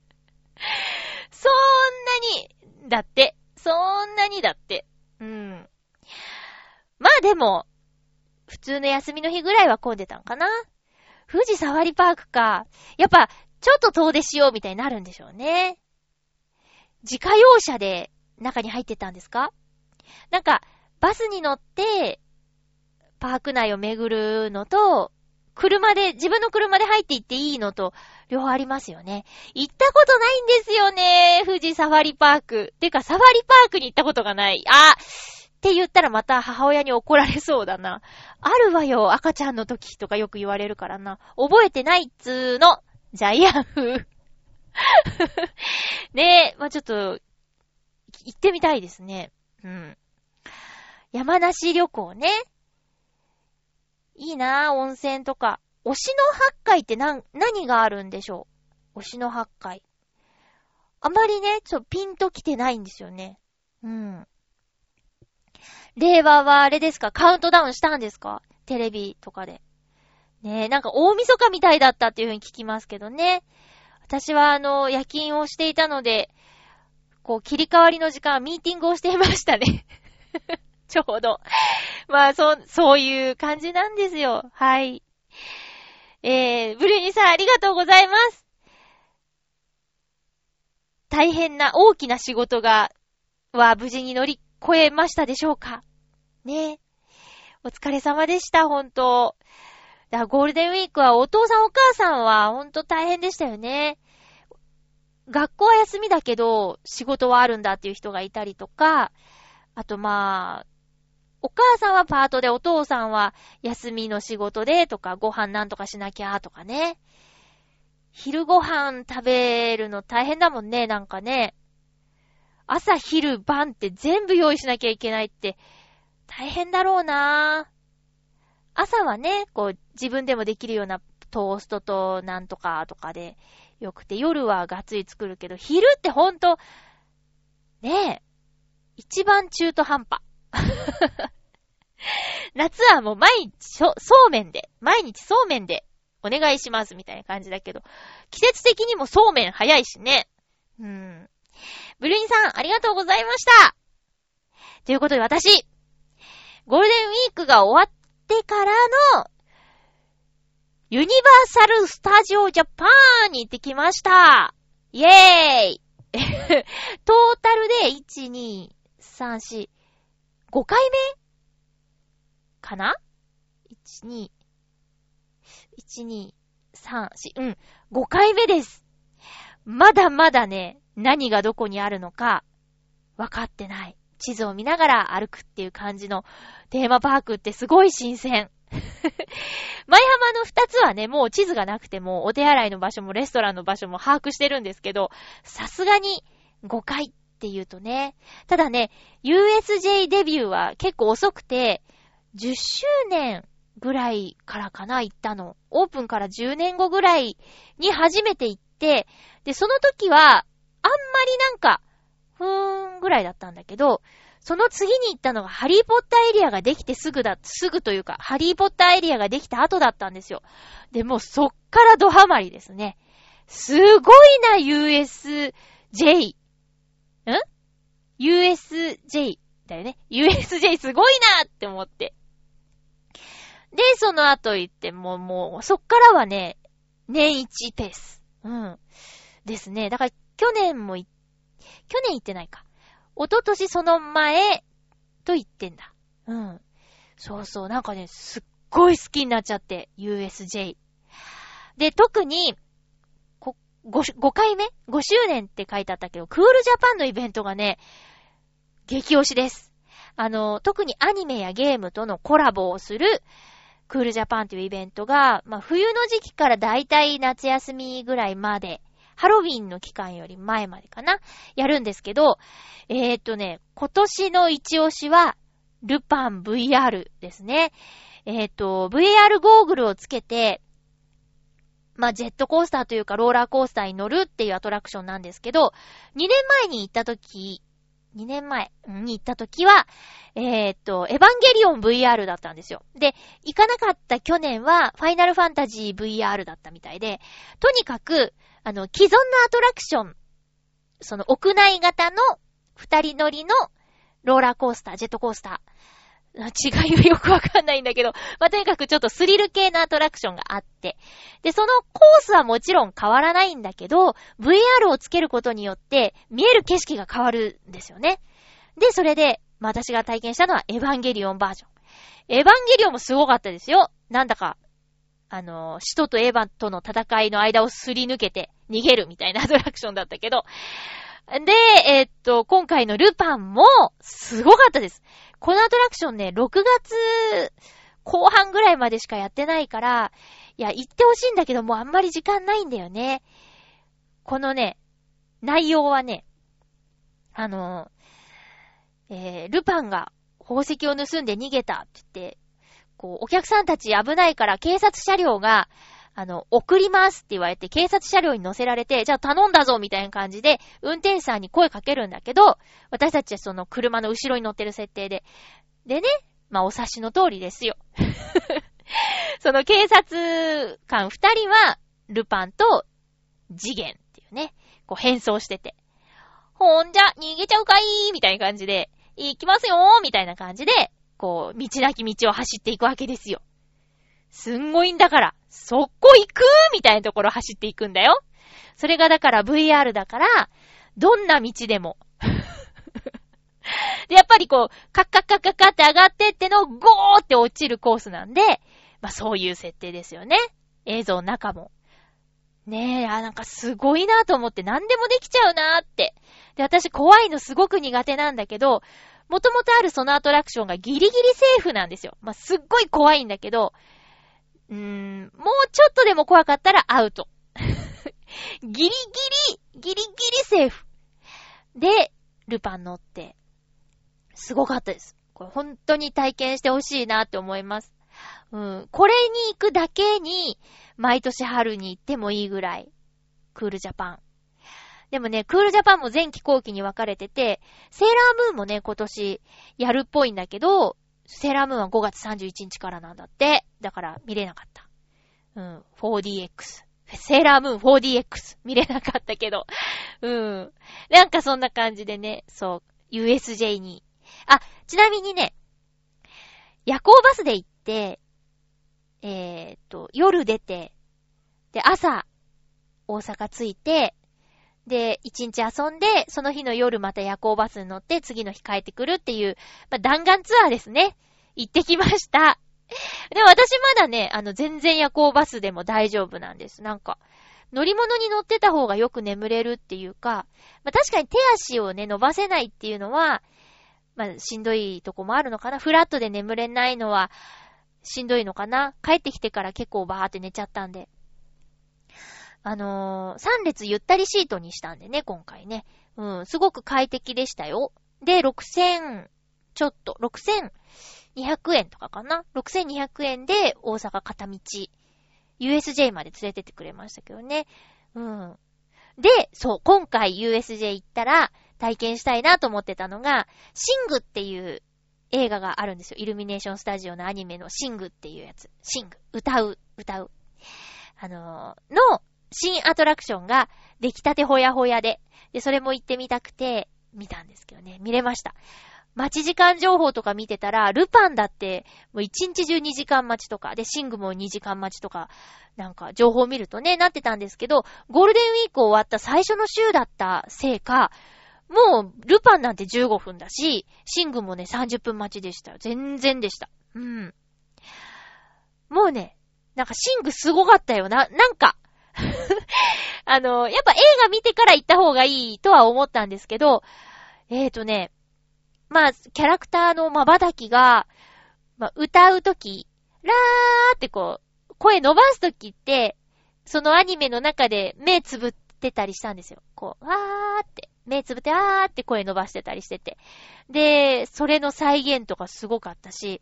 そんなに、だって。そんなにだって。うん。まあでも、普通の休みの日ぐらいは混んでたんかな。富士サファリパークか。やっぱ、ちょっと遠出しようみたいになるんでしょうね。自家用車で中に入ってたんですか？なんか、バスに乗って、パーク内を巡るのと、車で、自分の車で入っていっていいのと、両方ありますよね。行ったことないんですよね。富士サファリパーク。てか、サファリパークに行ったことがない。あって言ったらまた母親に怒られそうだな。あるわよ、赤ちゃんの時とかよく言われるからな。覚えてないっつーの。ジャイアン風。ねえ、まあ、ちょっと、行ってみたいですね。うん。山梨旅行ね。いいなぁ、温泉とか。推しの八海って何、何があるんでしょう？推しの八海。あまりね、ちょ、ピンと来てないんですよね。うん。令和はあれですか？カウントダウンしたんですか？テレビとかで。ねえ、なんか大晦日みたいだったっていう風に聞きますけどね。私はあの、夜勤をしていたので、こう、切り替わりの時間、ミーティングをしていましたね。ちょうど。まあ、そ、そういう感じなんですよ。はい。えー、ブルーニさんありがとうございます。大変な大きな仕事が、は無事に乗り越えましたでしょうか？ねお疲れ様でした、ほんと。だゴールデンウィークはお父さんお母さんはほんと大変でしたよね。学校は休みだけど仕事はあるんだっていう人がいたりとか、あとまあ、お母さんはパートでお父さんは休みの仕事でとかご飯なんとかしなきゃとかね。昼ご飯食べるの大変だもんね、なんかね。朝、昼、晩って全部用意しなきゃいけないって大変だろうなぁ朝はね、こう、自分でもできるようなトーストとなんとかとかでよくて、夜はがっつり作るけど、昼ってほんと、ねえ、一番中途半端。夏はもう毎日そうめんで、毎日そうめんでお願いしますみたいな感じだけど、季節的にもそうめん早いしね。うん。ブルーニさん、ありがとうございました。ということで私、ゴールデンウィークが終わってからの、ユニバーサル・スタジオ・ジャパンに行ってきました。イェーイ トータルで、1、2、3、4、5回目？かな ?1、2、1、2、3、4、うん、5回目です。まだまだね、何がどこにあるのか、わかってない。地図を見ながら歩くっていう感じのテーマパークってすごい新鮮。前浜の二つはね、もう地図がなくても、お手洗いの場所もレストランの場所も把握してるんですけど、さすがに5回っって言うとね。ただね、USJ デビューは結構遅くて、10周年ぐらいからかな、行ったの。オープンから10年後ぐらいに初めて行って、で、その時は、あんまりなんか、ふーんぐらいだったんだけど、その次に行ったのがハリーポッターエリアができてすぐだ、すぐというか、ハリーポッターエリアができた後だったんですよ。で、もうそっからドハマりですね。すごいな、USJ。ん ?USJ だよね。USJ すごいなって思って。で、その後行っても、もう、そっからはね、年一ペース。うん。ですね。だから、去年も去年行ってないか。おととしその前と言ってんだ。うん。そうそう。なんかね、すっごい好きになっちゃって、USJ。で、特に、5, 5回目 ?5 周年って書いてあったけど、クールジャパンのイベントがね、激推しです。あの、特にアニメやゲームとのコラボをする、クールジャパンというイベントが、まあ、冬の時期からだいたい夏休みぐらいまでハロウィンの期間より前までかな？やるんですけど、えー、っとね、今年の一押しは、ルパン VR ですね。えー、っと、VR ゴーグルをつけて、まあ、ジェットコースターというかローラーコースターに乗るっていうアトラクションなんですけど、2年前に行った時、2年前に行った時は、えー、っと、エヴァンゲリオン VR だったんですよ。で、行かなかった去年は、ファイナルファンタジー VR だったみたいで、とにかく、あの、既存のアトラクション、その屋内型の二人乗りのローラーコースター、ジェットコースター。違いがよくわかんないんだけど、まあ、とにかくちょっとスリル系なアトラクションがあって。で、そのコースはもちろん変わらないんだけど、VR をつけることによって見える景色が変わるんですよね。で、それで、まあ、私が体験したのはエヴァンゲリオンバージョン。エヴァンゲリオンもすごかったですよ。なんだか、あの、使徒とエヴァンとの戦いの間をすり抜けて逃げるみたいなアトラクションだったけど。で、えー、っと、今回のルパンも、すごかったです。このアトラクションね、6月後半ぐらいまでしかやってないから、いや、行ってほしいんだけど、もうあんまり時間ないんだよね。このね、内容はね、あの、えー、ルパンが宝石を盗んで逃げたって言って、こう、お客さんたち危ないから警察車両が、あの、送りますって言われて、警察車両に乗せられて、じゃあ頼んだぞみたいな感じで、運転手さんに声かけるんだけど、私たちはその車の後ろに乗ってる設定で。でね、まあ、お察しの通りですよ。その警察官二人は、ルパンと次元っていうね、こう変装してて。ほんじゃ、逃げちゃうかいみたいな感じで、行きますよみたいな感じで、こう、道なき道を走っていくわけですよ。すんごいんだから、そこ行くみたいなところ走っていくんだよ。それがだから VR だから、どんな道でも。で、やっぱりこう、カッカッカッカッカって上がってっての、ゴーって落ちるコースなんで、まあそういう設定ですよね。映像の中も。ねえ、あ、なんかすごいなと思って何でもできちゃうなーって。で、私怖いのすごく苦手なんだけど、もともとあるそのアトラクションがギリギリセーフなんですよ。まあ、すっごい怖いんだけど、うーん、もうちょっとでも怖かったらアウト。ギリギリ、ギリギリセーフ。で、ルパン乗って、すごかったです。これ本当に体験してほしいなって思います。うん。これに行くだけに、毎年春に行ってもいいぐらい、クールジャパン。でもね、クールジャパンも前期後期に分かれてて、セーラームーンもね、今年やるっぽいんだけど、セーラームーンは5月31日からなんだって。だから見れなかった。うん、4DX。セーラームーン 4DX 見れなかったけど。うん。なんかそんな感じでね、そう、USJ に。あ、ちなみにね、夜行バスで行って、えー、っと、夜出て、で、朝、大阪着いて、で、一日遊んで、その日の夜また夜行バスに乗って、次の日帰ってくるっていう、まあ、弾丸ツアーですね。行ってきました。でも私まだね、あの、全然夜行バスでも大丈夫なんです。なんか、乗り物に乗ってた方がよく眠れるっていうか、まあ、確かに手足をね、伸ばせないっていうのは、まあ、しんどいとこもあるのかな。フラットで眠れないのは、しんどいのかな。帰ってきてから結構バーって寝ちゃったんで。あのー、3列ゆったりシートにしたんでね、今回ね。うん、すごく快適でしたよ。で、6000、ちょっと、6200円とかかな ?6200 円で大阪片道、USJ まで連れてってくれましたけどね。うん。で、そう、今回 USJ 行ったら体験したいなと思ってたのが、シングっていう映画があるんですよ。イルミネーションスタジオのアニメのシングっていうやつ。シング。歌う。歌う。あのー、の新アトラクションが出来たてほやほやで。で、それも行ってみたくて、見たんですけどね。見れました。待ち時間情報とか見てたら、ルパンだって、もう1日中2時間待ちとか、で、シングも2時間待ちとか、なんか情報見るとね、なってたんですけど、ゴールデンウィーク終わった最初の週だったせいか、もう、ルパンなんて15分だし、シングもね、30分待ちでしたよ。全然でした。うん。もうね、なんかシングすごかったよな。なんかあの、やっぱ映画見てから行った方がいいとは思ったんですけど、えーとね、まあ、キャラクターの瞬きが、まあ、歌うとき、ラーってこう、声伸ばすときって、そのアニメの中で目つぶってたりしたんですよ。こう、わーって、目つぶって、あーって声伸ばしてたりしてて。で、それの再現とかすごかったし、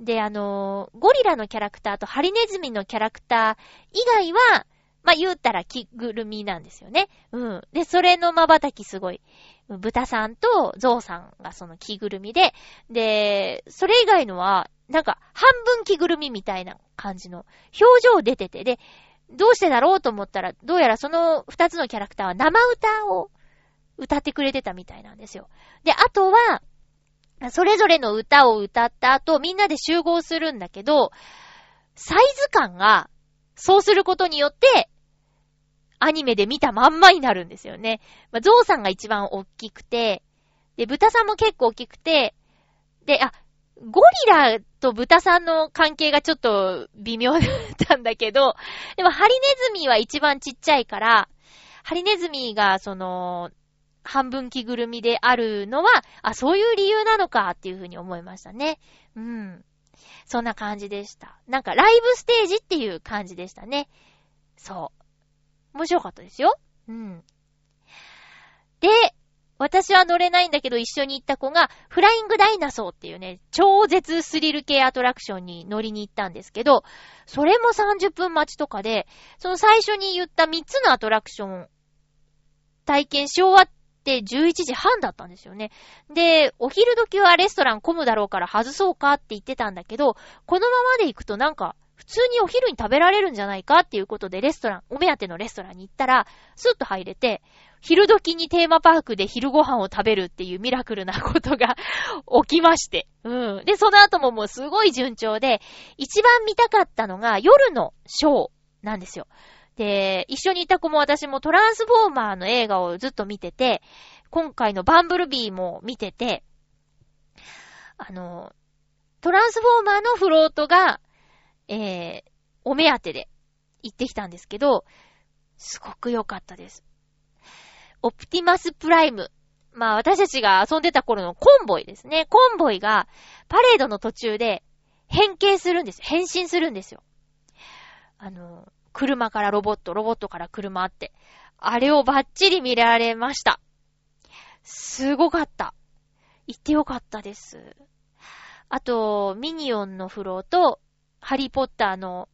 で、あのー、ゴリラのキャラクターとハリネズミのキャラクター以外は、まあ、言うたら着ぐるみなんですよね。うん。で、それの瞬きすごい。豚さんとゾウさんがその着ぐるみで、で、それ以外のは、なんか、半分着ぐるみみたいな感じの表情出てて、で、どうしてだろうと思ったら、どうやらその二つのキャラクターは生歌を歌ってくれてたみたいなんですよ。で、あとは、それぞれの歌を歌った後、みんなで集合するんだけど、サイズ感が、そうすることによって、アニメで見たまんまになるんですよね。まあ、ゾウさんが一番大きくて、で、豚さんも結構大きくて、で、あ、ゴリラと豚さんの関係がちょっと微妙だったんだけど、でもハリネズミは一番ちっちゃいから、ハリネズミがその、半分着ぐるみであるのは、あ、そういう理由なのかっていうふうに思いましたね。うん。そんな感じでした。なんかライブステージっていう感じでしたね。そう。面白かったですよ。うん。で、私は乗れないんだけど一緒に行った子が、フライングダイナソーっていうね、超絶スリル系アトラクションに乗りに行ったんですけど、それも30分待ちとかで、その最初に言った3つのアトラクション、体験し終わって11時半だったんですよね。で、お昼時はレストラン混むだろうから外そうかって言ってたんだけど、このままで行くとなんか、普通にお昼に食べられるんじゃないかっていうことでレストラン、お目当てのレストランに行ったら、スッと入れて、昼時にテーマパークで昼ご飯を食べるっていうミラクルなことが 起きまして。うん。で、その後ももうすごい順調で、一番見たかったのが夜のショーなんですよ。で、一緒にいた子も私もトランスフォーマーの映画をずっと見てて、今回のバンブルビーも見てて、あの、トランスフォーマーのフロートがえー、お目当てで行ってきたんですけど、すごく良かったです。オプティマスプライム。まあ私たちが遊んでた頃のコンボイですね。コンボイがパレードの途中で変形するんです。変身するんですよ。あの、車からロボット、ロボットから車って。あれをバッチリ見られました。すごかった。行ってよかったです。あと、ミニオンのフローと、ハリーポッターの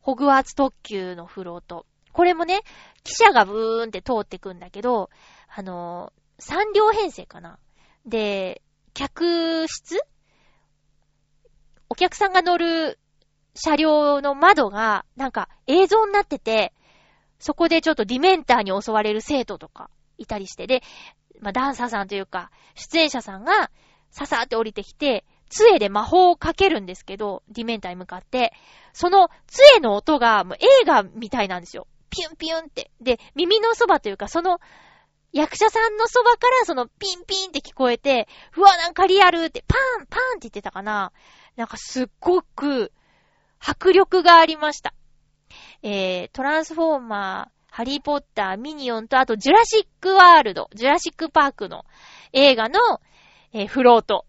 ホグワーツ特急のフロート。これもね、汽車がブーンって通ってくんだけど、あのー、3両編成かな。で、客室？お客さんが乗る車両の窓が、なんか映像になってて、そこでちょっとディメンターに襲われる生徒とかいたりして、で、まあ、ダンサーさんというか、出演者さんが、ささーって降りてきて、杖で魔法をかけるんですけど、ディメンターに向かって、その杖の音がもう映画みたいなんですよ。ピュンピュンって。で、耳のそばというか、その役者さんのそばからそのピンピンって聞こえて、うわ、なんかリアルって、パンパンって言ってたかな。なんかすっごく迫力がありました。えー、トランスフォーマー、ハリーポッター、ミニオンと、あと、ジュラシックワールド、ジュラシックパークの映画の、えー、フロート。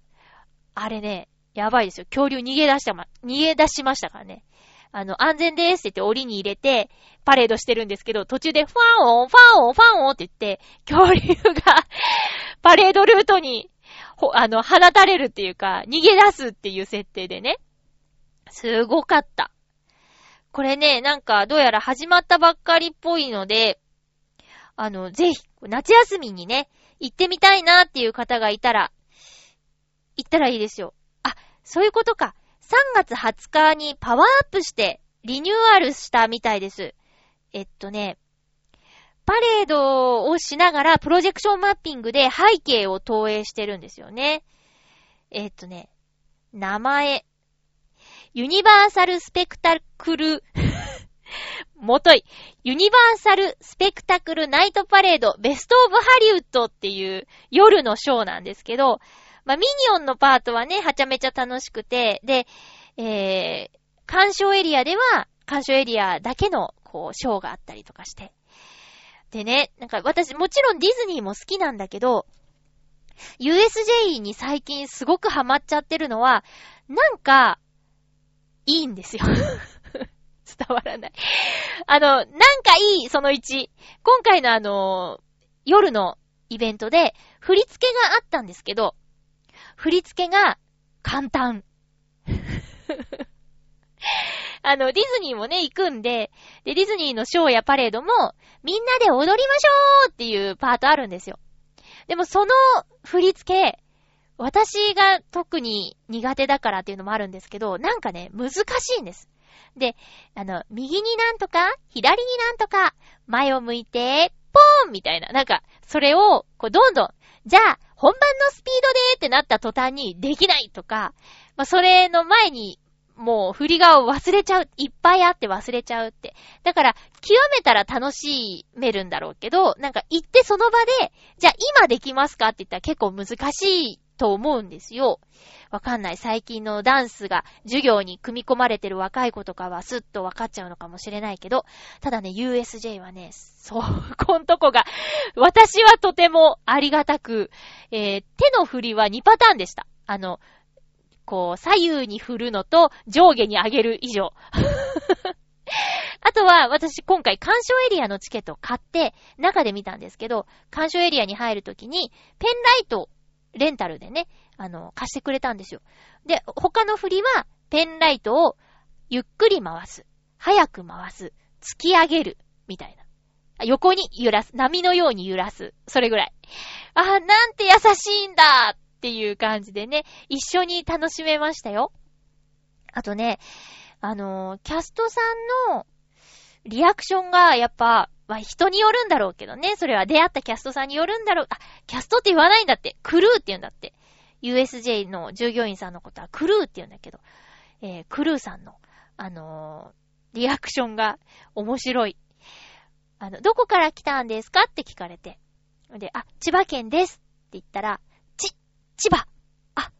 あれね、やばいですよ。恐竜逃げ出したま、逃げ出しましたからね。あの、安全ですって言って檻に入れて、パレードしてるんですけど、途中でファンオン、ファンオン、ファンオンって言って、恐竜が パレードルートに、ほあの、放たれるっていうか、逃げ出すっていう設定でね。すごかった。これね、なんか、どうやら始まったばっかりっぽいので、あの、ぜひ、夏休みにね、行ってみたいなっていう方がいたら、行ったらいいですよ。あ、そういうことか。3月20日にパワーアップしてリニューアルしたみたいです。えっとね、パレードをしながらプロジェクションマッピングで背景を投影してるんですよね。えっとね、名前。ユニバーサルスペクタクル もとい。ユニバーサルスペクタクルナイトパレードベストオブハリウッドっていう夜のショーなんですけど、まあ、ミニオンのパートはね、はちゃめちゃ楽しくて、で、えー、鑑賞エリアでは、鑑賞エリアだけの、こう、ショーがあったりとかして。でね、なんか私、もちろんディズニーも好きなんだけど、USJ に最近すごくハマっちゃってるのは、なんか、いいんですよ。伝わらない。あの、なんかいい、その1。今回のあの、夜のイベントで、振り付けがあったんですけど、振り付けが簡単。あの、ディズニーもね、行くんで、で、ディズニーのショーやパレードも、みんなで踊りましょうっていうパートあるんですよ。でもその振り付け、私が特に苦手だからっていうのもあるんですけど、なんかね、難しいんです。で、あの、右になんとか、左になんとか、前を向いて、ポーンみたいな。なんか、それを、こう、どんどん、じゃあ、本番のスピードでってなった途端にできないとか、まあ、それの前に、もう振り顔を忘れちゃう。いっぱいあって忘れちゃうって。だから、極めたら楽しめるんだろうけど、なんか行ってその場で、じゃあ今できますかって言ったら結構難しいと思うんですよ。わかんない。最近のダンスが授業に組み込まれてる若い子とかはスッとわかっちゃうのかもしれないけど、ただね、USJ はね、そこんとこが、私はとてもありがたく、えー、手の振りは2パターンでした。あの、こう、左右に振るのと上下に上げる以上。あとは、私今回鑑賞エリアのチケットを買って、中で見たんですけど、鑑賞エリアに入るときに、ペンライトレンタルでね、あの、貸してくれたんですよ。で、他の振りは、ペンライトをゆっくり回す。早く回す。突き上げる。みたいな。横に揺らす。波のように揺らす。それぐらい。あ、なんて優しいんだっていう感じでね、一緒に楽しめましたよ。あとね、あのー、キャストさんのリアクションがやっぱまあ、人によるんだろうけどね。それは出会ったキャストさんによるんだろう。あ、キャストって言わないんだって。クルーって言うんだって。USJ の従業員さんのことはクルーって言うんだけど、えー、クルーさんの、あのー、リアクションが面白い。あの、どこから来たんですかって聞かれて。で、あ、千葉県ですって言ったら、ち、千葉あ、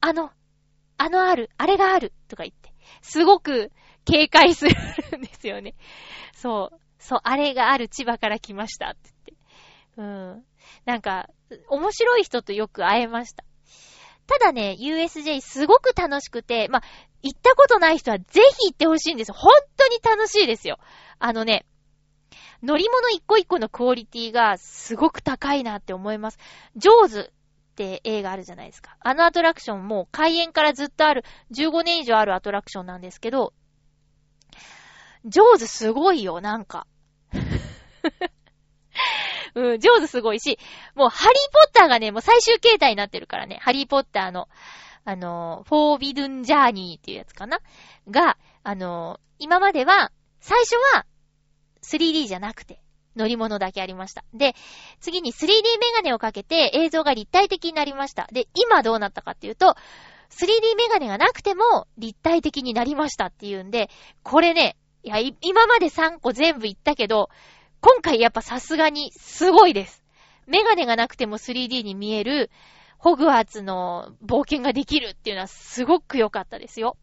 あの、あのある、あれがあるとか言って、すごく警戒するんですよね。そう。そう、あれがある千葉から来ましたって言って。うん。なんか、面白い人とよく会えました。ただね、USJ すごく楽しくて、ま行ったことない人はぜひ行ってほしいんです。本当に楽しいですよ。あのね、乗り物一個一個のクオリティがすごく高いなって思います。ジョーズっって映画あるじゃないですか。あのアトラクションも開園からずっとある、15年以上あるアトラクションなんですけど、ジョーズすごいよ、なんか。うん、ジョーズすごいし、もうハリーポッターがね、もう最終形態になってるからね、ハリーポッターの、あの、フォービドゥンジャーニーっていうやつかなが、あの、今までは、最初は 3D じゃなくて、乗り物だけありました。で、次に 3D メガネをかけて映像が立体的になりました。で、今どうなったかっていうと、3D メガネがなくても立体的になりましたっていうんで、これね、いやい、今まで3個全部言ったけど、今回やっぱさすがにすごいです。メガネがなくても 3D に見える、ホグワーツの冒険ができるっていうのはすごく良かったですよ。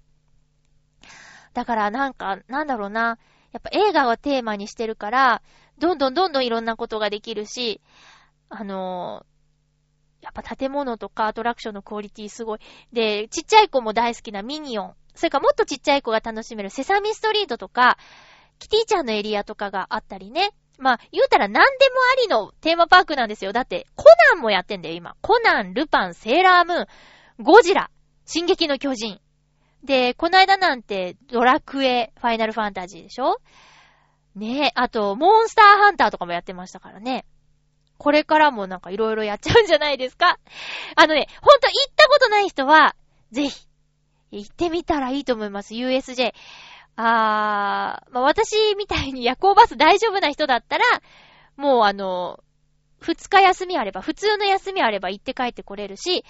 だからなんか、なんだろうな。やっぱ映画をテーマにしてるから、どんどんどんどんいろんなことができるし、あのー、やっぱ建物とかアトラクションのクオリティすごい。で、ちっちゃい子も大好きなミニオン。それかもっとちっちゃい子が楽しめるセサミストリートとか、キティちゃんのエリアとかがあったりね。まあ、言うたら何でもありのテーマパークなんですよ。だって、コナンもやってんだよ、今。コナン、ルパン、セーラームーン、ゴジラ、進撃の巨人。で、この間なんて、ドラクエ、ファイナルファンタジーでしょ？ねえ、あと、モンスターハンターとかもやってましたからね。これからもなんかいろいろやっちゃうんじゃないですか？あのね、ほんと行ったことない人は、ぜひ、行ってみたらいいと思います、USJ。あー、まあ、私みたいに夜行バス大丈夫な人だったら、もうあの、二日休みあれば、普通の休みあれば行って帰ってこれるし、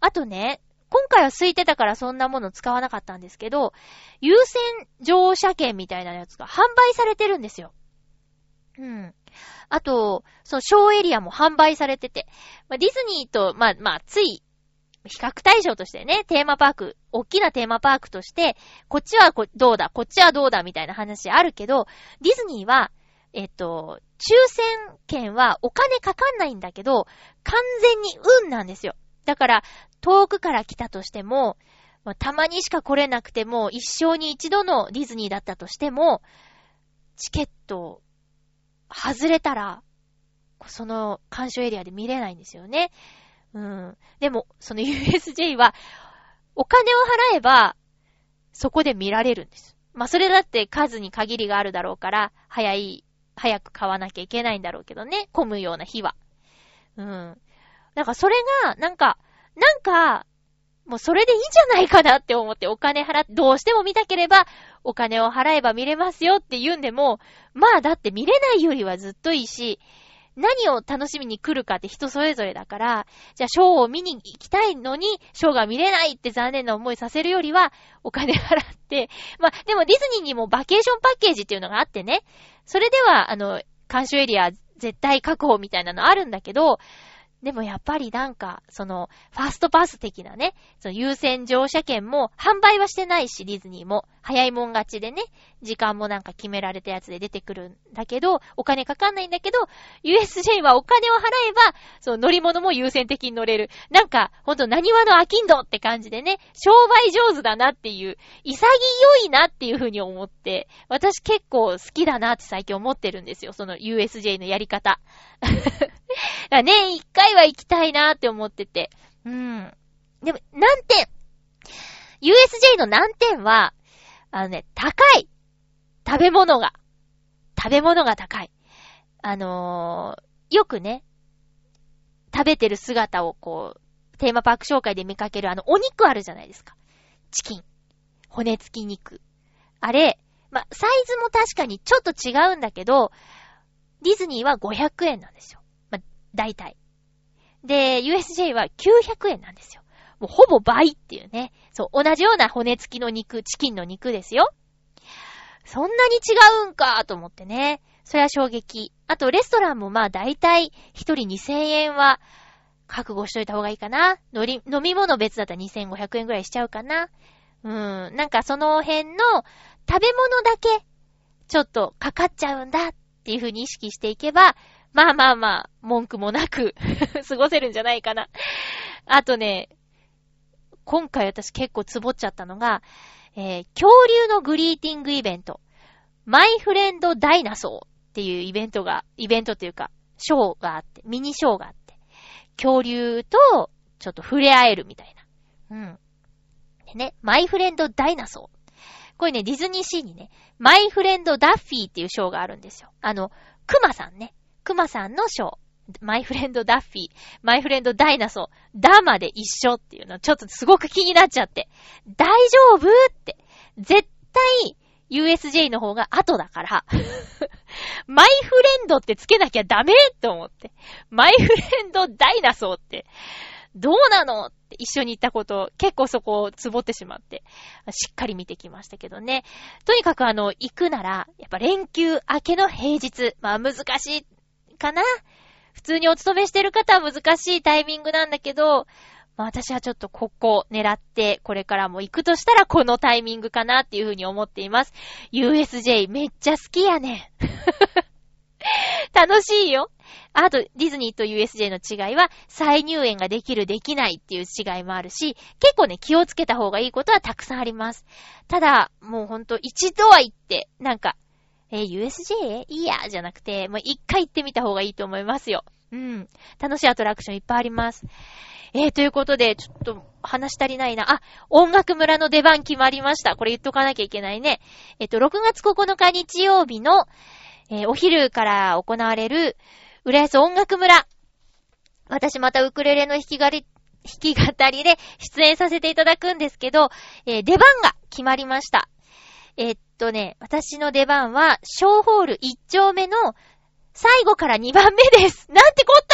あとね、今回は空いてたからそんなもの使わなかったんですけど、優先乗車券みたいなやつが販売されてるんですよ。うん。あと、そのショーエリアも販売されてて、まあ、ディズニーと、まあ、まあ、つい比較対象としてね、テーマパーク、大きなテーマパークとして、こっちはこどうだ、こっちはどうだみたいな話あるけど、ディズニーは、えっと、抽選券はお金かかんないんだけど、完全に運なんですよ。だから、遠くから来たとしても、まあ、たまにしか来れなくても、一生に一度のディズニーだったとしても、チケット、外れたら、その鑑賞エリアで見れないんですよね。うん。でも、その USJ は、お金を払えば、そこで見られるんです。まあ、それだって数に限りがあるだろうから、早い、早く買わなきゃいけないんだろうけどね。混むような日は。うん。だかそれが、なんか、なんか、もうそれでいいんじゃないかなって思ってお金払って、どうしても見たければ、お金を払えば見れますよって言うんでも、まあだって見れないよりはずっといいし、何を楽しみに来るかって人それぞれだから、じゃあショーを見に行きたいのに、ショーが見れないって残念な思いさせるよりは、お金払って、まあ、でもディズニーにもバケーションパッケージっていうのがあってね、それでは、あの、監修エリア絶対確保みたいなのあるんだけど、でもやっぱりなんか、その、ファーストパス的なね、その優先乗車券も販売はしてないし、ディズニーも。早いもん勝ちでね、時間もなんか決められたやつで出てくるんだけど、お金かかんないんだけど、USJ はお金を払えば、その乗り物も優先的に乗れる。なんか、ほんと何話のアキンドって感じでね、商売上手だなっていう、潔いなっていうふうに思って、私結構好きだなって最近思ってるんですよ。その USJ のやり方。だね、一回は行きたいなって思ってて。うん。でも、難点 !USJ の難点は、あのね、高い食べ物が。食べ物が高い。あのー、よくね、食べてる姿をこう、テーマパーク紹介で見かけるあのお肉あるじゃないですか。チキン。骨付き肉。あれ、ま、サイズも確かにちょっと違うんだけど、ディズニーは500円なんですよ。大体。で、USJ は900円なんですよ。もうほぼ倍っていうね。そう、同じような骨付きの肉、チキンの肉ですよ。そんなに違うんかと思ってね。それは衝撃。あと、レストランもまあ大体、一人2000円は覚悟しといた方がいいかな。のり、飲み物別だったら2500円くらいしちゃうかな。うん。なんかその辺の食べ物だけ、ちょっとかかっちゃうんだっていう風に意識していけば、まあまあまあ、文句もなく 過ごせるんじゃないかな。あとね、今回私結構ツボっちゃったのが、えー、恐竜のグリーティングイベント。マイフレンドダイナソーっていうイベントが、イベントというか、ショーがあって、ミニショーがあって、恐竜とちょっと触れ合えるみたいな。うん。でね、マイフレンドダイナソー。これね、ディズニーシーにね、マイフレンドダッフィーっていうショーがあるんですよ。あの、クマさんね。クマさんのショー。マイフレンドダッフィー、マイフレンドダイナソー、ダーまで一緒っていうの、ちょっとすごく気になっちゃって。大丈夫って。絶対、USJ の方が後だから、マイフレンドってつけなきゃダメと思って。マイフレンドダイナソーって、どうなのって一緒に行ったこと、結構そこをつぼってしまって、しっかり見てきましたけどね。とにかくあの、行くなら、やっぱ連休明けの平日、まあ難しいかな？普通にお勤めしてる方は難しいタイミングなんだけど、まあ私はちょっとここ狙ってこれからも行くとしたらこのタイミングかなっていうふうに思っています。USJ めっちゃ好きやねん。楽しいよ。あと、ディズニーと USJ の違いは、再入園ができる、できないっていう違いもあるし、結構ね、気をつけた方がいいことはたくさんあります。ただ、もうほんと、一度は行って、なんか、えー、USJ? いいや、じゃなくて、もう一回行ってみた方がいいと思いますよ。うん。楽しいアトラクションいっぱいあります。えー、ということで、ちょっと話足りないな。あ、音楽村の出番決まりました。これ言っとかなきゃいけないね。えっと、6月9日日曜日の、えー、お昼から行われる、浦安音楽村。私またウクレレの弾き語り、弾き語りで出演させていただくんですけど、えー、出番が決まりました。え、っとね、私の出番は、小ホール1丁目の最後から2番目です。なんてこっ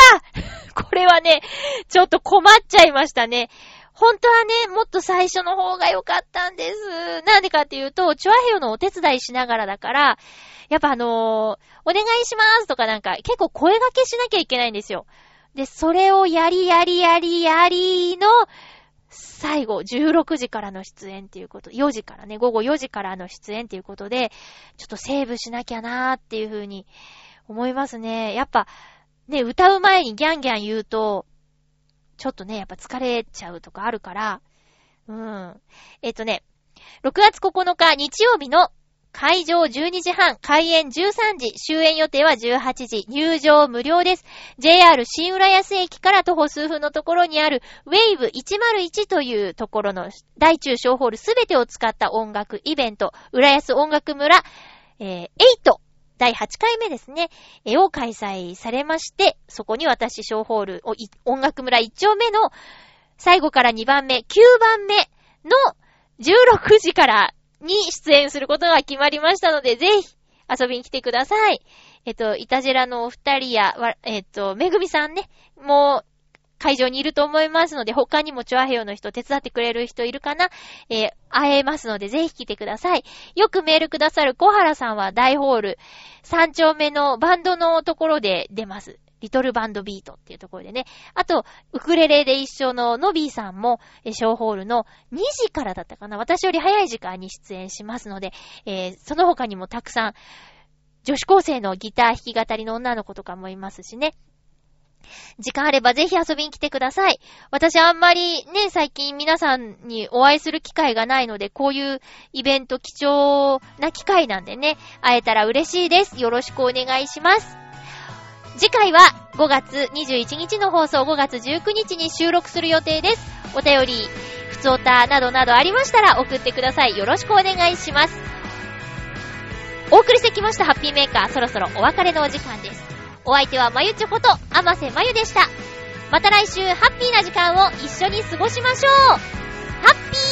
た これはね、ちょっと困っちゃいましたね。本当はね、もっと最初の方が良かったんです。なんでかっていうと、チュアヘヨのお手伝いしながらだから、やっぱあのー、お願いしますとかなんか結構声掛けしなきゃいけないんですよ。で、それをやりやりやりやりの、最後、16時からの出演っていうこと、4時からね、午後4時からの出演っていうことで、ちょっとセーブしなきゃなーっていうふうに思いますね。やっぱ、ね、歌う前にギャンギャン言うと、ちょっとね、やっぱ疲れちゃうとかあるから、うん。えっ、とね、6月9日日曜日の会場12時半、開演13時、終演予定は18時、入場無料です。JR 新浦安駅から徒歩数分のところにある、ウェイブ101というところの大中小ホールすべてを使った音楽イベント、浦安音楽村、えー、8第8回目ですね、えを開催されまして、そこに私、小ホール、音楽村1丁目の最後から2番目、9番目の16時からに出演することが決まりましたので、ぜひ遊びに来てください。えっと、イタジェラのお二人や、えっと、めぐみさんね、もう、会場にいると思いますので、他にもチョアヘヨの人手伝ってくれる人いるかな？えー、会えますので、ぜひ来てください。よくメールくださる小原さんは大ホール、三丁目のバンドのところで出ます。リトルバンドビートっていうところでね。あと、ウクレレで一緒のノビーさんも、えショーホールの2時からだったかな。私より早い時間に出演しますので、えー、その他にもたくさん、女子高生のギター弾き語りの女の子とかもいますしね。時間あればぜひ遊びに来てください。私あんまりね、最近皆さんにお会いする機会がないので、こういうイベント貴重な機会なんでね、会えたら嬉しいです。よろしくお願いします。次回は5月21日の放送5月19日に収録する予定です。お便り、ふつおたなどなどありましたら送ってください。よろしくお願いします。お送りしてきましたハッピーメーカー、そろそろお別れのお時間です。お相手はまゆちょこと、あませまゆでした。また来週、ハッピーな時間を一緒に過ごしましょうハッピー